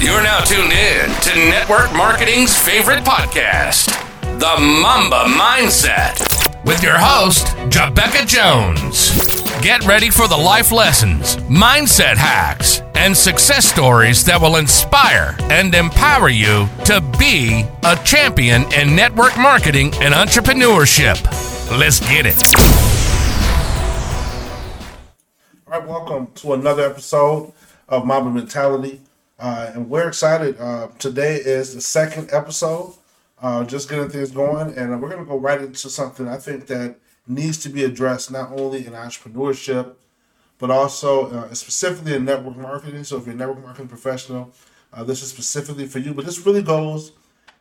You're now tuned in to network marketing's favorite podcast, The Mamba Mindset, with your host, Jabecca Jones. Get ready for the life lessons, mindset hacks, and success stories that will inspire and empower you to be a champion in network marketing and entrepreneurship. Let's get it. All right, welcome to another episode of Mamba Mentality. Uh, and we're excited. Uh, today is the second episode, uh, just getting things going. And we're going to go right into something I think that needs to be addressed not only in entrepreneurship, but also uh, specifically in network marketing. So if you're a network marketing professional, uh, this is specifically for you. But this really goes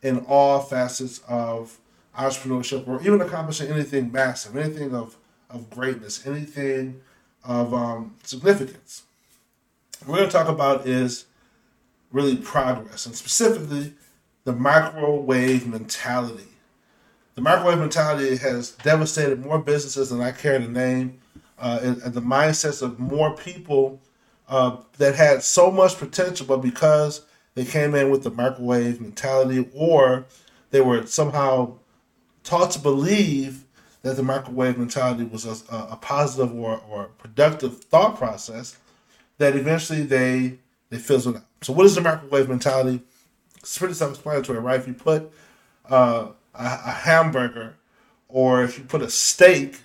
in all facets of entrepreneurship or even accomplishing anything massive, anything of, of greatness, anything of um, significance. What we're going to talk about is really progress, and specifically the microwave mentality. The microwave mentality has devastated more businesses than I care to name, uh, and, and, the mindsets of more people uh, that had so much potential, but because they came in with the microwave mentality, or they were somehow taught to believe that the microwave mentality was a, a positive or, or productive thought process, that eventually they they fizzled out. So what is the microwave mentality? It's pretty self-explanatory, right? If you put uh, a, a hamburger or if you put a steak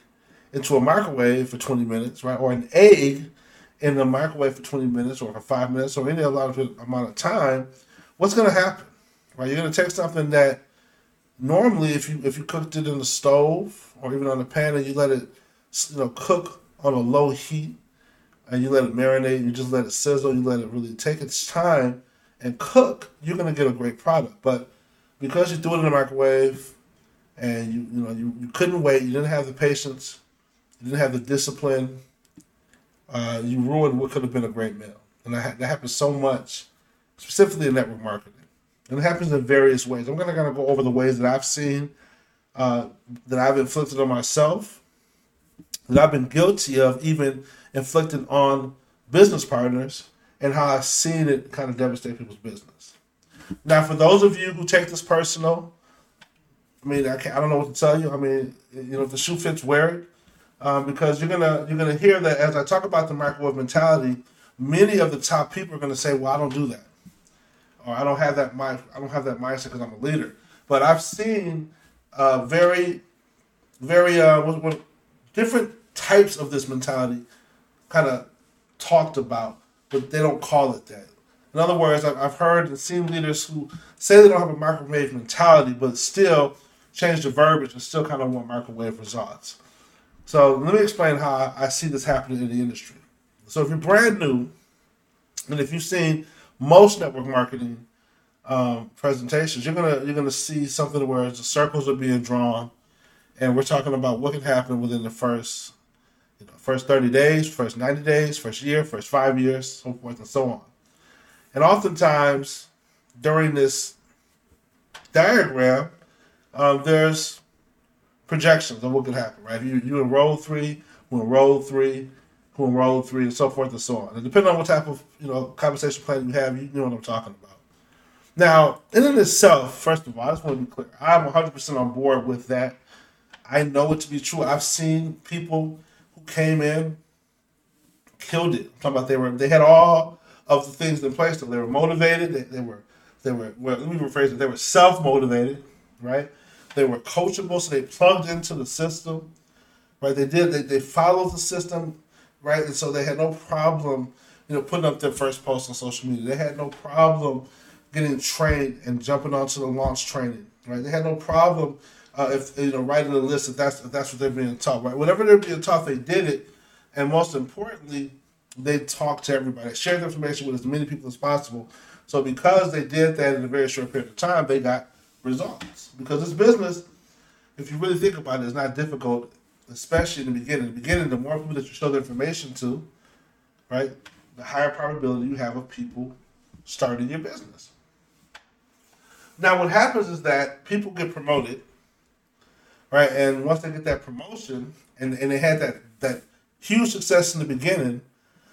into a microwave for 20 minutes, right, or an egg in the microwave for 20 minutes or for five minutes or any amount of time, what's going to happen? Right, you're going to take something that normally, if you if you cooked it in the stove or even on the pan and you let it, you know, cook on a low heat and you let it marinate, you just let it sizzle, you let it really take its time and cook, you're gonna get a great product. But because you threw it in the microwave and you you know you, you couldn't wait, you didn't have the patience, you didn't have the discipline, uh, you ruined what could have been a great meal. And that, that happens so much, specifically in network marketing. And it happens in various ways. I'm gonna kind of go over the ways that I've seen uh, that I've inflicted on myself, that I've been guilty of even inflicting on business partners and how I've seen it kind of devastate people's business. Now, for those of you who take this personal, I mean, I, I don't know what to tell you. I mean, you know, if the shoe fits, wear it, um, because you're gonna you're gonna hear that as I talk about the microwave mentality. Many of the top people are gonna say, "Well, I don't do that," or "I don't have that mind. I don't have that mindset because I'm a leader." But I've seen uh, very, very uh, what, what, different types of this mentality kind of talked about, but they don't call it that. In other words, I've heard and seen leaders who say they don't have a microwave mentality, but still change the verbiage and still kind of want microwave results. So let me explain how I see this happening in the industry. So if you're brand new, and if you've seen most network marketing um, presentations, you're gonna you're gonna see something where the circles are being drawn, and we're talking about what can happen within the first you know, first 30 days, first 90 days, first year, first five years, so forth and so on. And oftentimes during this diagram, um, there's projections of what could happen, right? You, you enroll three, who enroll three, who enroll three, and so forth and so on. And depending on what type of you know compensation plan you have, you know what I'm talking about. Now, in and itself, first of all, I just want to be clear. I'm 100% on board with that. I know it to be true. I've seen people who came in, killed it. I'm talking about they were they had all of the things in place. They were motivated. They, they were they were well, let me rephrase it. They were self motivated, right? They were coachable, so they plugged into the system, right? They did they, they followed the system, right? And so they had no problem, you know, putting up their first post on social media. They had no problem getting trained and jumping onto the launch training, right? They had no problem uh, if you know writing a list if that's if that's what they're being taught, right? Whatever they're being taught, they did it, and most importantly, they talked to everybody, shared information with as many people as possible. So because they did that in a very short period of time, they got results. Because this business, if you really think about it, is not difficult, especially in the beginning. In the beginning, the more people that you show the information to, right, the higher probability you have of people starting your business. Now, what happens is that people get promoted right? And once they get that promotion, and, and they had that that huge success in the beginning,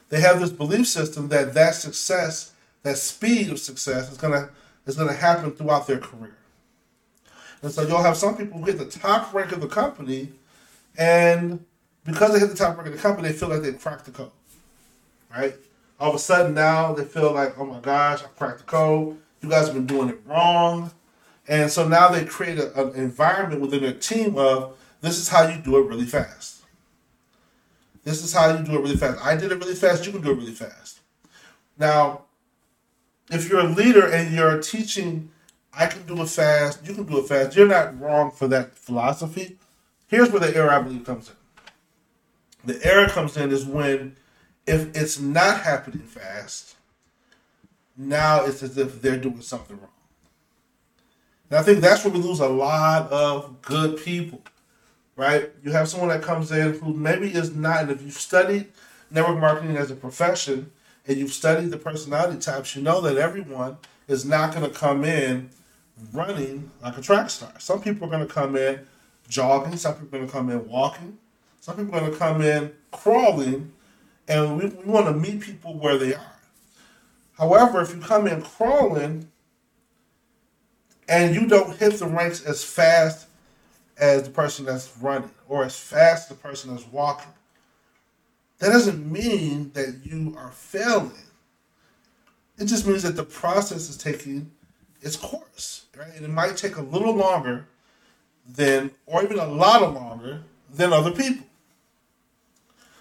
they have this belief system that that success that speed of success is gonna is gonna happen throughout their career. And so you'll have some people who get the top rank of the company, and because they hit the top rank of the company, they feel like they've cracked the code. Right? All of a sudden now they feel like, oh my gosh, I cracked the code. You guys have been doing it wrong. And so now they create a, an environment within their team of this is how you do it really fast. This is how you do it really fast. I did it really fast, you can do it really fast. Now, if you're a leader and you're teaching, I can do it fast, you can do it fast, you're not wrong for that philosophy. Here's where the error I believe comes in. The error comes in is when, if it's not happening fast, now it's as if they're doing something wrong. And I think that's where we lose a lot of good people, right? You have someone that comes in who maybe is not, and if you've studied network marketing as a profession and you've studied the personality types, you know that everyone is not going to come in running like a track star. Some people are going to come in jogging, some people are going to come in walking, some people are going to come in crawling, and we, we want to meet people where they are. However, if you come in crawling, and you don't hit the ranks as fast as the person that's running or as fast as the person that's walking, that doesn't mean that you are failing. It just means that the process is taking its course, right? And it might take a little longer than, or even a lot of longer than other people.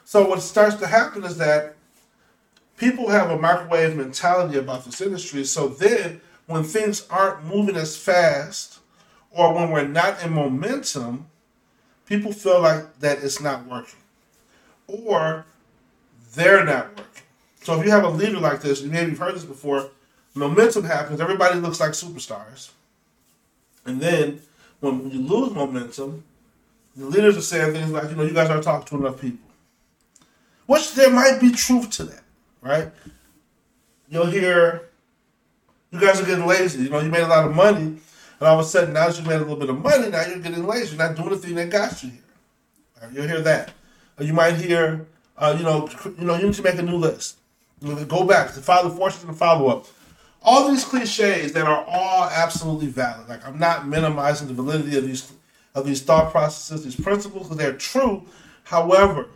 So what starts to happen is that people have a microwave mentality about this industry. So then when things aren't moving as fast or when we're not in momentum, people feel like that it's not working or they're not working. So if you have a leader like this, and maybe you've heard this before, momentum happens, everybody looks like superstars. And then when you lose momentum, the leaders are saying things like, you know, you guys aren't talking to enough people. Which there might be truth to that, right? You'll hear you guys are getting lazy. You know, you made a lot of money, and all of a sudden, now that you made a little bit of money, now you're getting lazy. You're not doing the thing that got you here. Right, you'll hear that. Or you might hear, uh, you know, you know, you need to make a new list. Go back to follow forces and follow up. All these cliches that are all absolutely valid. Like I'm not minimizing the validity of these of these thought processes, these principles, because they're true. However,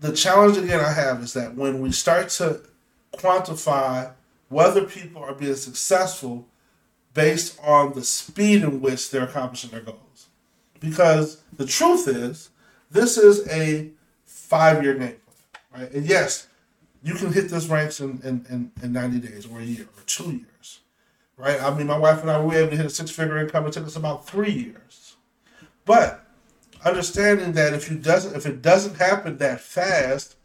the challenge again I have is that when we start to quantify whether people are being successful based on the speed in which they're accomplishing their goals. Because the truth is, this is a five year game plan, right? And yes, you can hit this ranks in, in, in, in 90 days or a year or two years, right? I mean, my wife and I were able to hit a six figure income. It took us about three years. But understanding that if you doesn't if it doesn't happen that fast,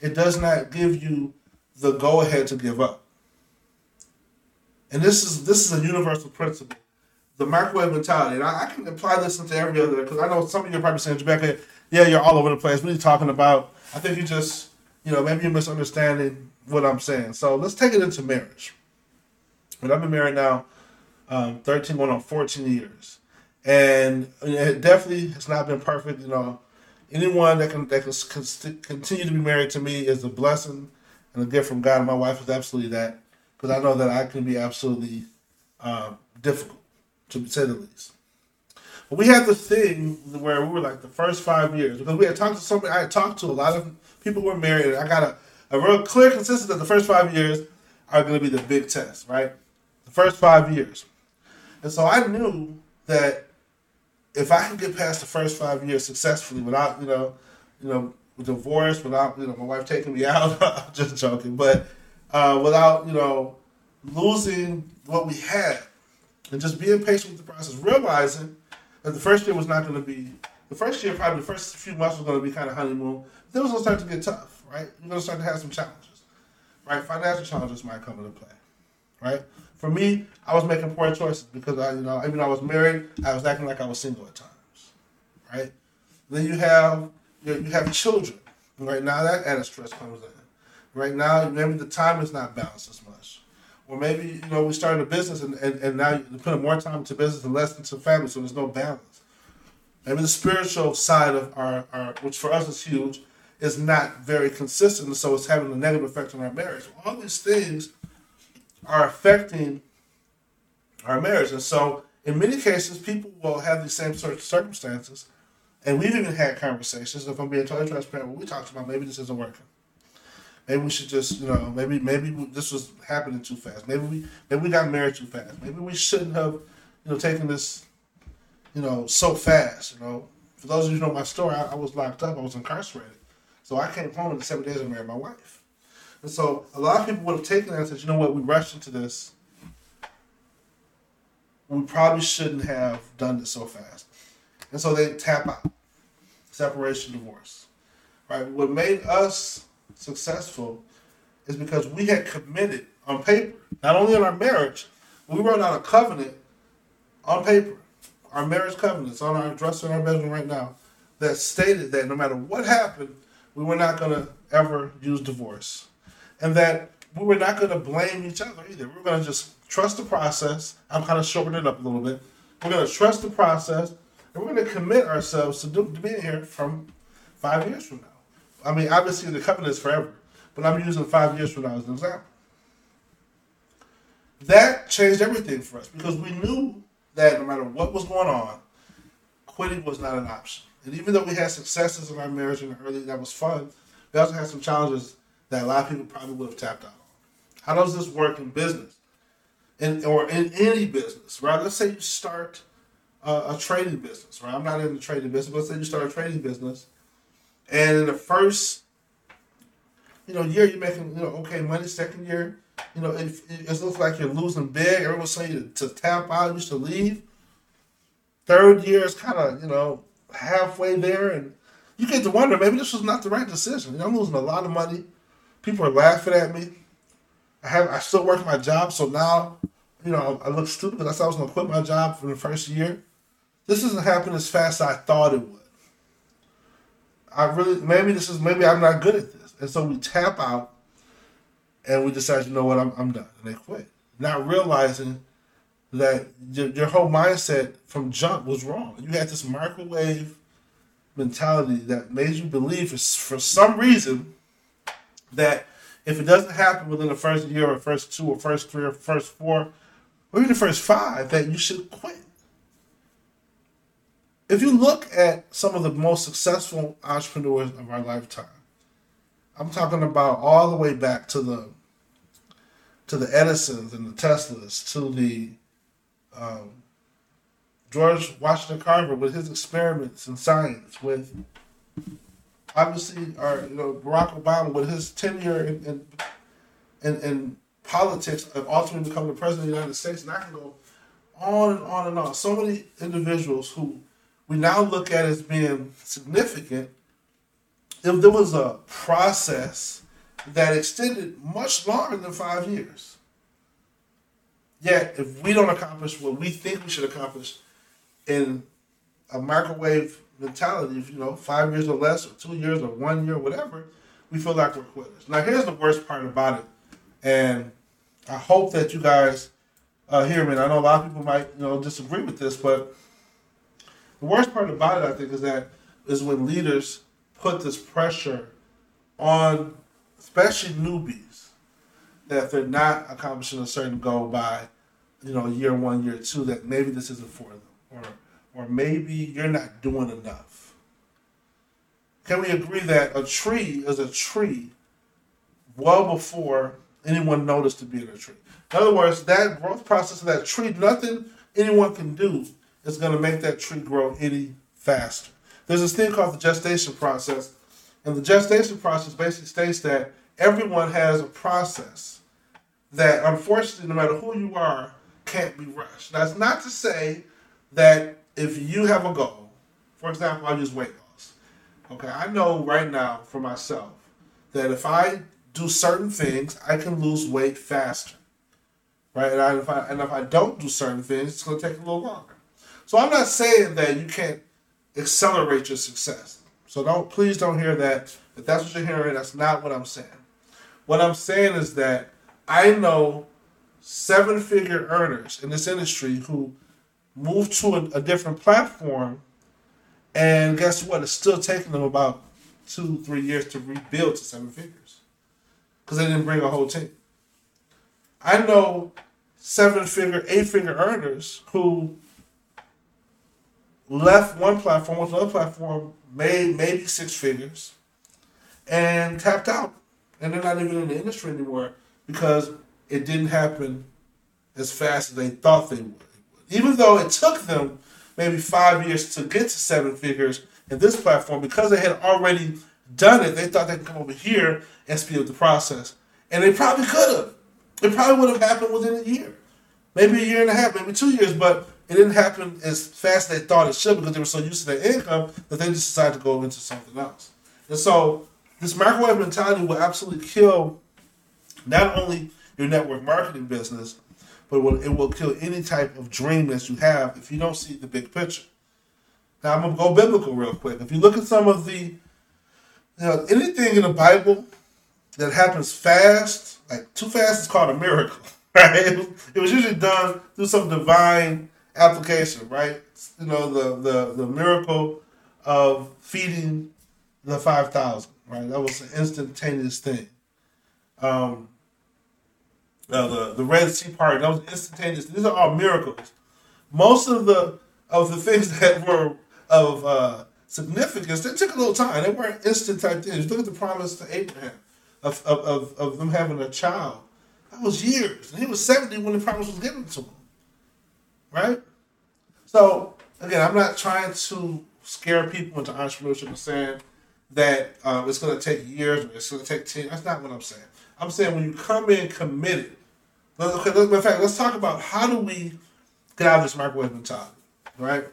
it does not give you the go ahead to give up. And this is this is a universal principle. The microwave mentality. And I, I can apply this into every other because I know some of you are probably saying, Jabecca, yeah, you're all over the place. What are you talking about? I think you just, you know, maybe you're misunderstanding what I'm saying. So let's take it into marriage. But I've been married now um, 13 going on 14 years. And it definitely has not been perfect. You know, anyone that can that can continue to be married to me is a blessing and a gift from God. My wife is absolutely that because I know that I can be absolutely uh, difficult, to say the least. But we had the thing where we were like the first five years because we had talked to somebody. I had talked to a lot of people who were married, and I got a, a real clear consensus that the first five years are going to be the big test, right? The first five years, and so I knew that if I can get past the first five years successfully without, you know, you know, divorce, without, you know, my wife taking me out, I'm just joking, but uh, without you know losing what we had, and just being patient with the process, realizing that the first year was not going to be the first year. Probably the first few months was going to be kind of honeymoon. Then it was going to start to get tough, right? You're going to start to have some challenges, right? Financial challenges might come into play, right? For me, I was making poor choices because I, you know, even though I was married, I was acting like I was single at times, right? Then you have you have children, right? Now that added stress comes in Right now, maybe the time is not balanced as much. Or maybe, you know, we started a business and, and, and now you're putting more time into business and less into family, so there's no balance. Maybe the spiritual side of our, our which for us is huge, is not very consistent, so it's having a negative effect on our marriage. All these things are affecting our marriage, and so in many cases, people will have these same sort of circumstances, and we've even had conversations. If I'm being totally transparent, we talked about maybe this isn't working. Maybe we should just, you know, maybe maybe this was happening too fast. Maybe we maybe we got married too fast. Maybe we shouldn't have, you know, taken this, you know, so fast. You know, for those of you who know my story, I, I was locked up. I was incarcerated. So I came home in seven days and married my wife. And so a lot of people would have taken that and said, you know what, we rushed into this. We probably shouldn't have done this so fast. And so they tap out. Separation, divorce. Right? What made us successful is because we had committed on paper, not only in our marriage, we wrote out a covenant on paper, our marriage covenant. It's on our dresser in our bedroom right now that stated that no matter what happened, we were not going to ever use divorce. And that we were not going to blame each other either. We were going to just trust the process. I'm kind of shortening it up a little bit. We're going to trust the process, and we're going to commit ourselves to, do, to being here from five years from now. I mean, obviously the covenant is forever, but I'm using five years from now as an example. That changed everything for us because we knew that no matter what was going on, quitting was not an option. And even though we had successes in our marriage the early, that was fun, we also had some challenges that a lot of people probably would have tapped out on. How does this work in business? In, or in any business, right? Let's say you start a, a trading business, right? I'm not in the trading business, but let's say you start a trading business, and in the first, you know, year you're making, you know, okay money. Second year, you know, it, it looks like you're losing big. Everyone's saying you to, tap out, you should leave. Third year is kind of, you know, halfway there, and you get to wonder maybe this was not the right decision. You know, I'm losing a lot of money. People are laughing at me. I have I still work my job, so now, you know, I look stupid I said I was going to quit my job for the first year. This isn't happening as fast as I thought it would. I really maybe this is maybe I'm not good at this, and so we tap out, and we decide, you know what, I'm I'm done, and they quit, not realizing that your, your whole mindset from jump was wrong. You had this microwave mentality that made you believe for, for some reason that if it doesn't happen within the first year or first two or first three or first four or even the first five that you should quit. If you look at some of the most successful entrepreneurs of our lifetime, I'm talking about all the way back to the to the Edisons and the Teslas, to the um, George Washington Carver with his experiments in science, with obviously our you know Barack Obama with his tenure in in, in, in politics of ultimately becoming the president of the United States, and I can go on and on and on. So many individuals who we now look at as being significant. If there was a process that extended much longer than five years, Yet, if we don't accomplish what we think we should accomplish in a microwave mentality, if you know, five years or less, or two years, or one year, whatever, we feel like we're quitters. Now, here's the worst part about it, and I hope that you guys uh, hear me. I know a lot of people might, you know, disagree with this, but the worst part about it, I think, is that is when leaders put this pressure on, especially newbies that they're not accomplishing a certain goal by, you know, year one, year two, that maybe this isn't for them, or or maybe you're not doing enough. Can we agree that a tree is a tree well before anyone noticed to be in a tree? In other words, that growth process of that tree, nothing anyone can do is going to make that tree grow any faster. There's this thing called the gestation process, and the gestation process basically states that everyone has a process that unfortunately, no matter who you are, can't be rushed. That's not to say that if you have a goal, for example, I'll use weight loss. Okay, I know right now for myself that if I do certain things, I can lose weight faster. Right? And, I, if, I, and if I don't do certain things, it's going to take a little longer. So I'm not saying that you can't accelerate your success. So don't please don't hear that. If that's what you're hearing, that's not what I'm saying. What I'm saying is that I know seven figure earners in this industry who moved to a, a, different platform, and guess what? It's still taking them about two, three years to rebuild to seven figures because they didn't bring a whole team. I know seven figure, eight figure earners who left one platform with another platform, made maybe six figures, and tapped out. And they're not even in the industry anymore because it didn't happen as fast as they thought they would. Even though it took them maybe five years to get to seven figures in this platform, because they had already done it, they thought they could come over here and speed up the process. And they probably could have. It probably would have happened within a year, maybe a year and a half, maybe two years, but it didn't happen as fast as they thought it should because they were so used to their income that they just decided to go into something else. And so this microwave mentality will absolutely kill not only your network marketing business, but it will, it will kill any type of dream that you have if you don't see the big picture. Now I'm gonna go biblical real quick. If you look at some of the, you know, anything in the Bible that happens fast, like too fast, is called a miracle. Right? It was usually done through some divine application, right? You know, the the the miracle of feeding the five thousand, right? That was an instantaneous thing. Um, uh, the the Red Sea part that was instantaneous. These are all miracles. Most of the of the things that were of uh, significance, they took a little time. They weren't instant type things. Look at the promise to Abraham of, of, of, of them having a child. That was years. And he was 70 when the promise was given to him. Right? So, again, I'm not trying to scare people into entrepreneurship and saying that um, it's going to take years or it's going to take 10. That's not what I'm saying. I'm saying when you come in committed, okay, in fact, let's talk about how do we get out of this microwave mentality, right?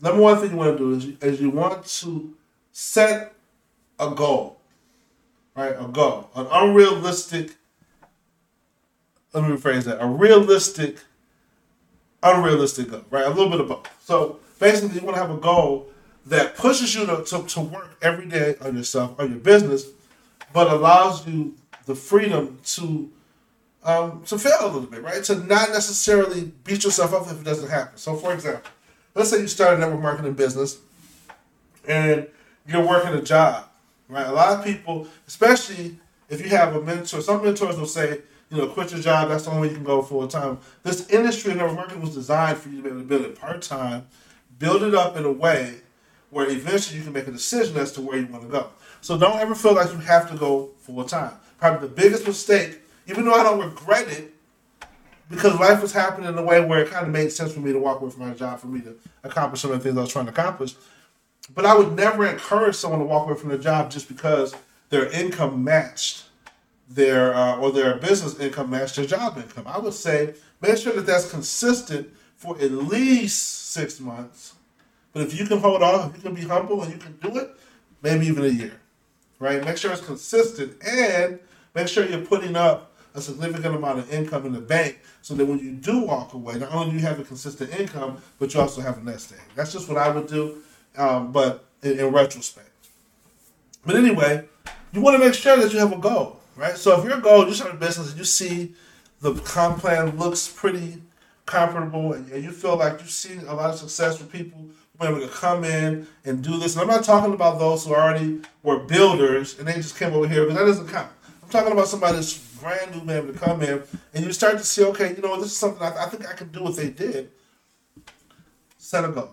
Number one thing you want to do is you, is you want to set a goal, right? A goal, an unrealistic. Let me rephrase that: a realistic, unrealistic goal, right? A little bit of both. So basically, you want to have a goal that pushes you to, to, to work every day on yourself, on your business, but allows you the freedom to um, to fail a little bit, right? To not necessarily beat yourself up if it doesn't happen. So, for example, let's say you start a network marketing business and you're working a job, right? A lot of people, especially if you have a mentor, some mentors will say, you know, quit your job. That's the only way you can go full time. This industry of network marketing was designed for you to be able to build it part time, build it up in a way where eventually you can make a decision as to where you want to go. So don't ever feel like you have to go full time. Probably the biggest mistake, even though I don't regret it, because life was happening in a way where it kind of made sense for me to walk away from my job for me to accomplish some of the things I was trying to accomplish. But I would never encourage someone to walk away from their job just because their income matched their uh, or their business income matched their job income. I would say make sure that that's consistent for at least six months. But if you can hold off, if you can be humble and you can do it, maybe even a year, right? Make sure it's consistent and make sure you're putting up a significant amount of income in the bank so that when you do walk away, not only do you have a consistent income, but you also have a nest egg. That's just what I would do, um, but in, in retrospect. But anyway, you want to make sure that you have a goal, right? So if your goal, you start a business and you see the comp plan looks pretty comparable and, and you feel like you've seen a lot of success with people who are able to come in and do this. And I'm not talking about those who already were builders and they just came over here because that doesn't count. I'm talking about somebody that's brand new man to come in and you start to see, okay, you know, this is something I, I think I can do what they did. Set a goal.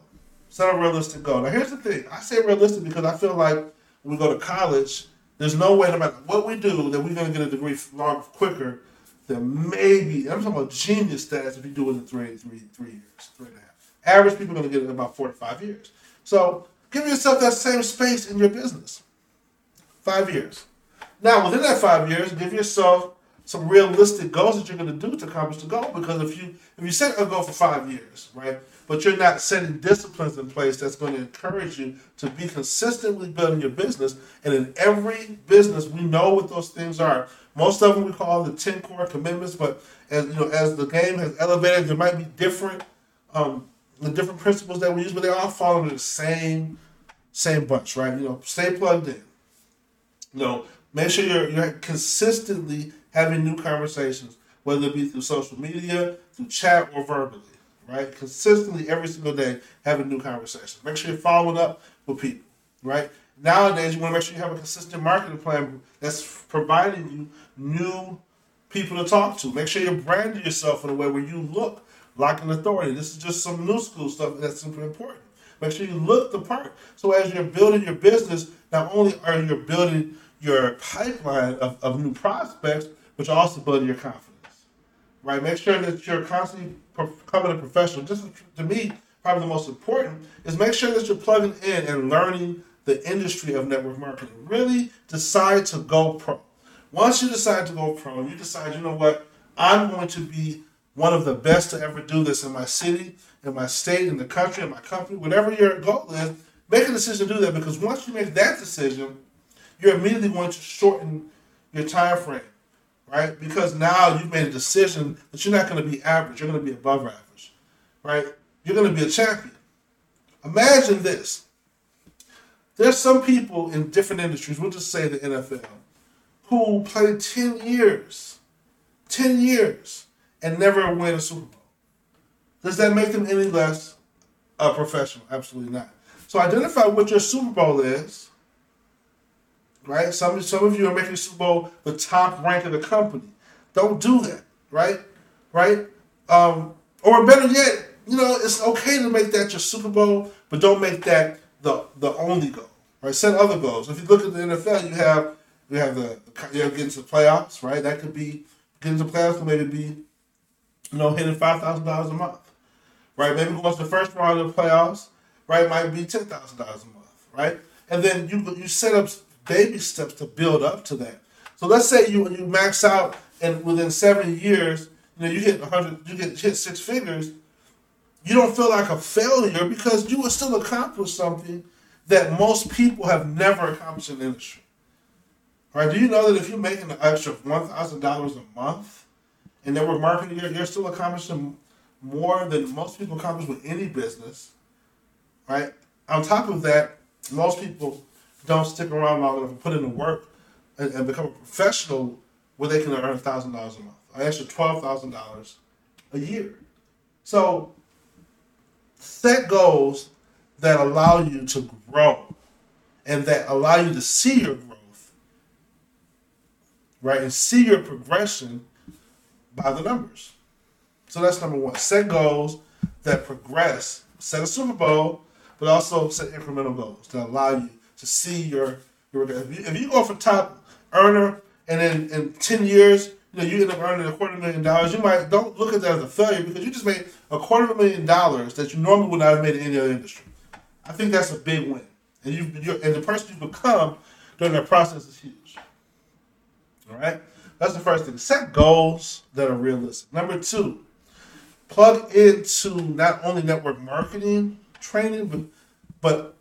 Set a realistic goal. Now here's the thing. I say realistic because I feel like when we go to college, there's no way, no matter what we do, that we're to get a degree long quicker than maybe, I'm talking about genius stats if you do it in three, three, three years, three and a half. Average people are to get it in about four to five years. So give yourself that same space in your business. Five years. Now, within that five years, give yourself some realistic goals that you're to do to accomplish the goal. Because if you if you set a goal for five years, right, but you're not setting disciplines in place that's going to encourage you to be consistently building your business, and in every business, we know what those things are. Most of them we call the ten core commitments, but as you know, as the game has elevated, there might be different um, the different principles that we use, but they all fall under the same same bunch, right? You know, stay plugged in. You know, make sure you're you're consistently having new conversations, whether it be through social media, through chat, or verbally, right? Consistently every single day having new conversations. Make sure you're following up with people, right? Nowadays, you want to make sure you have a consistent marketing plan that's providing you new people to talk to. Make sure you're branding yourself in a way where you look like an authority. This is just some new school stuff that's super important. Make sure you look the part. So as you're building your business, not only are you building your pipeline of, of new prospects, but you're also building your confidence. Right? Make sure that you're constantly becoming a professional. Just to me, probably the most important is make sure that you're plugging in and learning the industry of network marketing. Really decide to go pro. Once you decide to go pro, you decide, you know what, I'm going to be one of the best to ever do this in my city, in my state, in the country, in my company, whatever your goal is, make a decision to do that because once you make that decision, you're immediately going to shorten your time frame, right? Because now you've made a decision that you're not going to be average, you're going to be above average, right? You're going to be a champion. Imagine this. There's some people in different industries, we'll just say the NFL, who played 10 years, 10 years, and never win a Super Bowl. Does that make them any less a professional? Absolutely not. So identify what your Super Bowl is. Right? Some some of you are making Super Bowl the top rank of the company. Don't do that. Right? Right? Um, or better yet, you know, it's okay to make that your Super Bowl, but don't make that the the only goal. Right? Set other goals. If you look at the NFL, you have you have the you have getting to the playoffs, right? That could be getting to the playoffs could maybe be, you know, hitting five thousand dollars a month. Right? Maybe to the first round of the playoffs, right, might be ten thousand dollars a month, right? And then you you set up baby steps to build up to that. So let's say you you max out and within seven years, you know, you hit hundred you get hit six figures, you don't feel like a failure because you will still accomplish something that most people have never accomplished in the industry. Right, do you know that if you're making an extra one thousand dollars a month and network marketing, you're, you're still accomplishing more than most people accomplish with any business. Right? On top of that, most people don't stick around long enough and put in the work and, and become a professional where they can earn thousand dollars a month, an extra twelve thousand dollars a year. So set goals that allow you to grow and that allow you to see your growth, right? And see your progression by the numbers. So that's number one. Set goals that progress. Set a Super Bowl, but also set incremental goals that allow you to see your your. If you, if you go for top earner and then in ten years you know, you end up earning a quarter million dollars, you might don't look at that as a failure because you just made a quarter of a million dollars that you normally would not have made in any other industry. I think that's a big win, and you and the person you become during that process is huge. All right, that's the first thing. Set goals that are realistic. Number two, plug into not only network marketing training, but but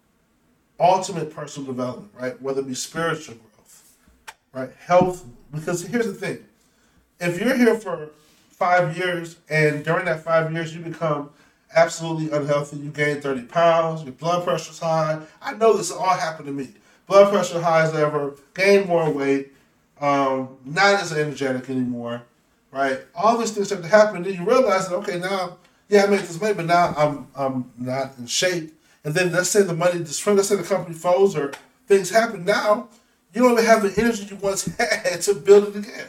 ultimate personal development, right? Whether it be spiritual growth, right? Health. Because here's the thing if you're here for five years and during that five years you become absolutely unhealthy, you gain 30 pounds, your blood pressure's high. I know this all happened to me. Blood pressure high as ever, gain more weight, um, not as energetic anymore, right? All these things start to happen, then you realize that okay, now yeah, I made this money, but now I'm I'm not in shape. And then let's say the money, let's say the company folds or things happen. Now you don't even have the energy you once had to build it again.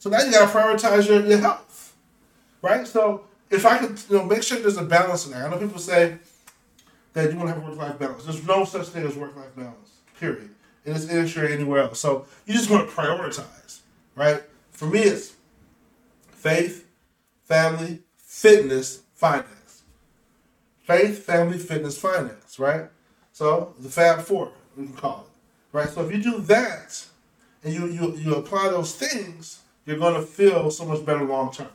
So now you got to prioritize your, your health, right? So if I could, you know, make sure there's a balance in there. I know people say that you want to have a work life balance. There's no such thing as work life balance, period. In this industry or anywhere else. So you just want to prioritize, right? For me, it's faith, family, fitness, finance. Faith, family, fitness, finance, right? So the Fab Four, we can call it, right? So if you do that and you you, you apply those things, you're going to feel so much better long term.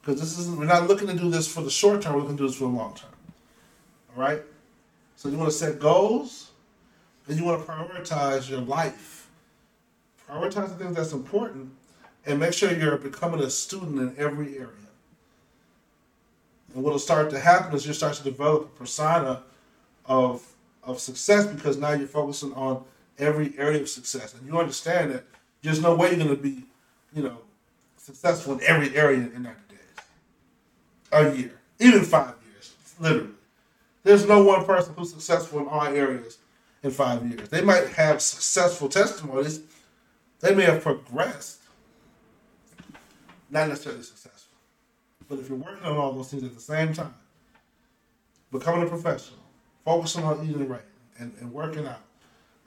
Because this isn't, we're not looking to do this for the short term, we're looking to do this for the long term. All right? So you want to set goals and you want to prioritize your life. Prioritize the things that's important and make sure you're becoming a student in every area. And what'll start to happen is you'll start to develop a persona of of success because now you're focusing on every area of success. And you understand that there's no way you're going to be you know, successful in every area in 90 days, a year, even five years, literally. There's no one person who's successful in all areas in five years. They might have successful testimonies. They may have progressed, not necessarily successful. But if you're working on all those things at the same time, becoming a professional, focusing on eating right and, and working out,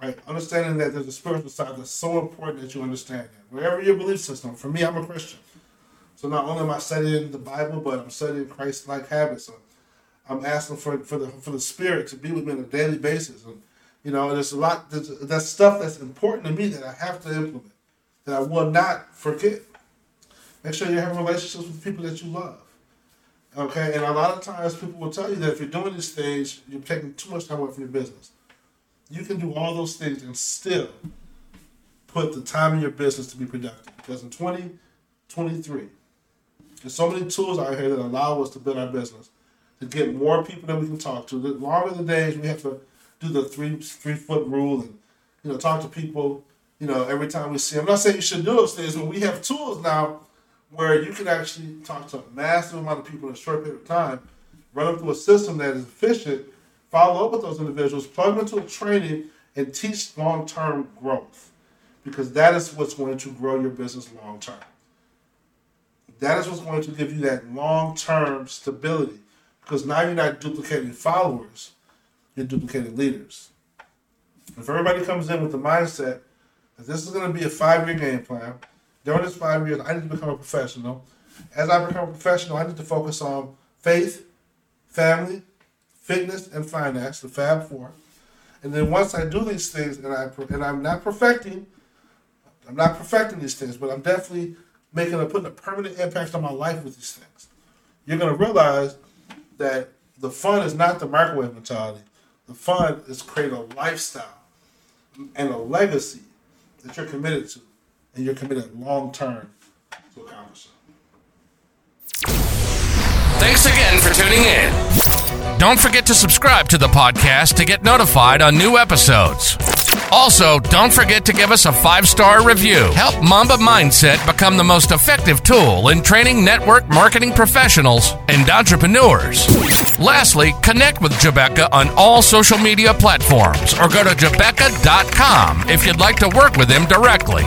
right? Understanding that there's a spiritual side that's so important that you understand that. Wherever your belief system, for me, I'm a Christian. So not only am I studying the Bible, but I'm studying Christ-like habits. So I'm asking for, for the for the Spirit to be with me on a daily basis. And you know, there's a lot there's, that's stuff that's important to me that I have to implement, that I will not forget. Make sure you have relationships with people that you love. Okay, and a lot of times people will tell you that if you're doing these things, you're taking too much time away from your business. You can do all those things and still put the time in your business to be productive. Because in 2023, there's so many tools out here that allow us to build our business, to get more people that we can talk to. The longer the days, we have to do the three three foot rule and you know talk to people. You know, every time we see. Them. I'm not saying you should do those things, but we have tools now where you can actually talk to a massive amount of people in a short period of time, run them through a system that is efficient, follow up with those individuals, plug them into a training, and teach long term growth. Because that is what's going to grow your business long term. That is what's going to give you that long term stability. Because now you're not duplicating followers, you're duplicating leaders. If everybody comes in with the mindset that this is going to be a five year game plan, during this five years, I need to become a professional. As I become a professional, I need to focus on faith, family, fitness, and finance, the Fab Four. And then once I do these things, and I and I'm not perfecting, I'm not perfecting these things, but I'm definitely making a putting a permanent impact on my life with these things. You're gonna realize that the fun is not the microwave mentality. The fun is create a lifestyle and a legacy that you're committed to and you're committed long term to accomplish it. Thanks again for tuning in. Don't forget to subscribe to the podcast to get notified on new episodes. Also, don't forget to give us a five star review. Help Mamba Mindset become the most effective tool in training network marketing professionals and entrepreneurs. Lastly, connect with Jabecca on all social media platforms or go to jabecca.com if you'd like to work with him directly.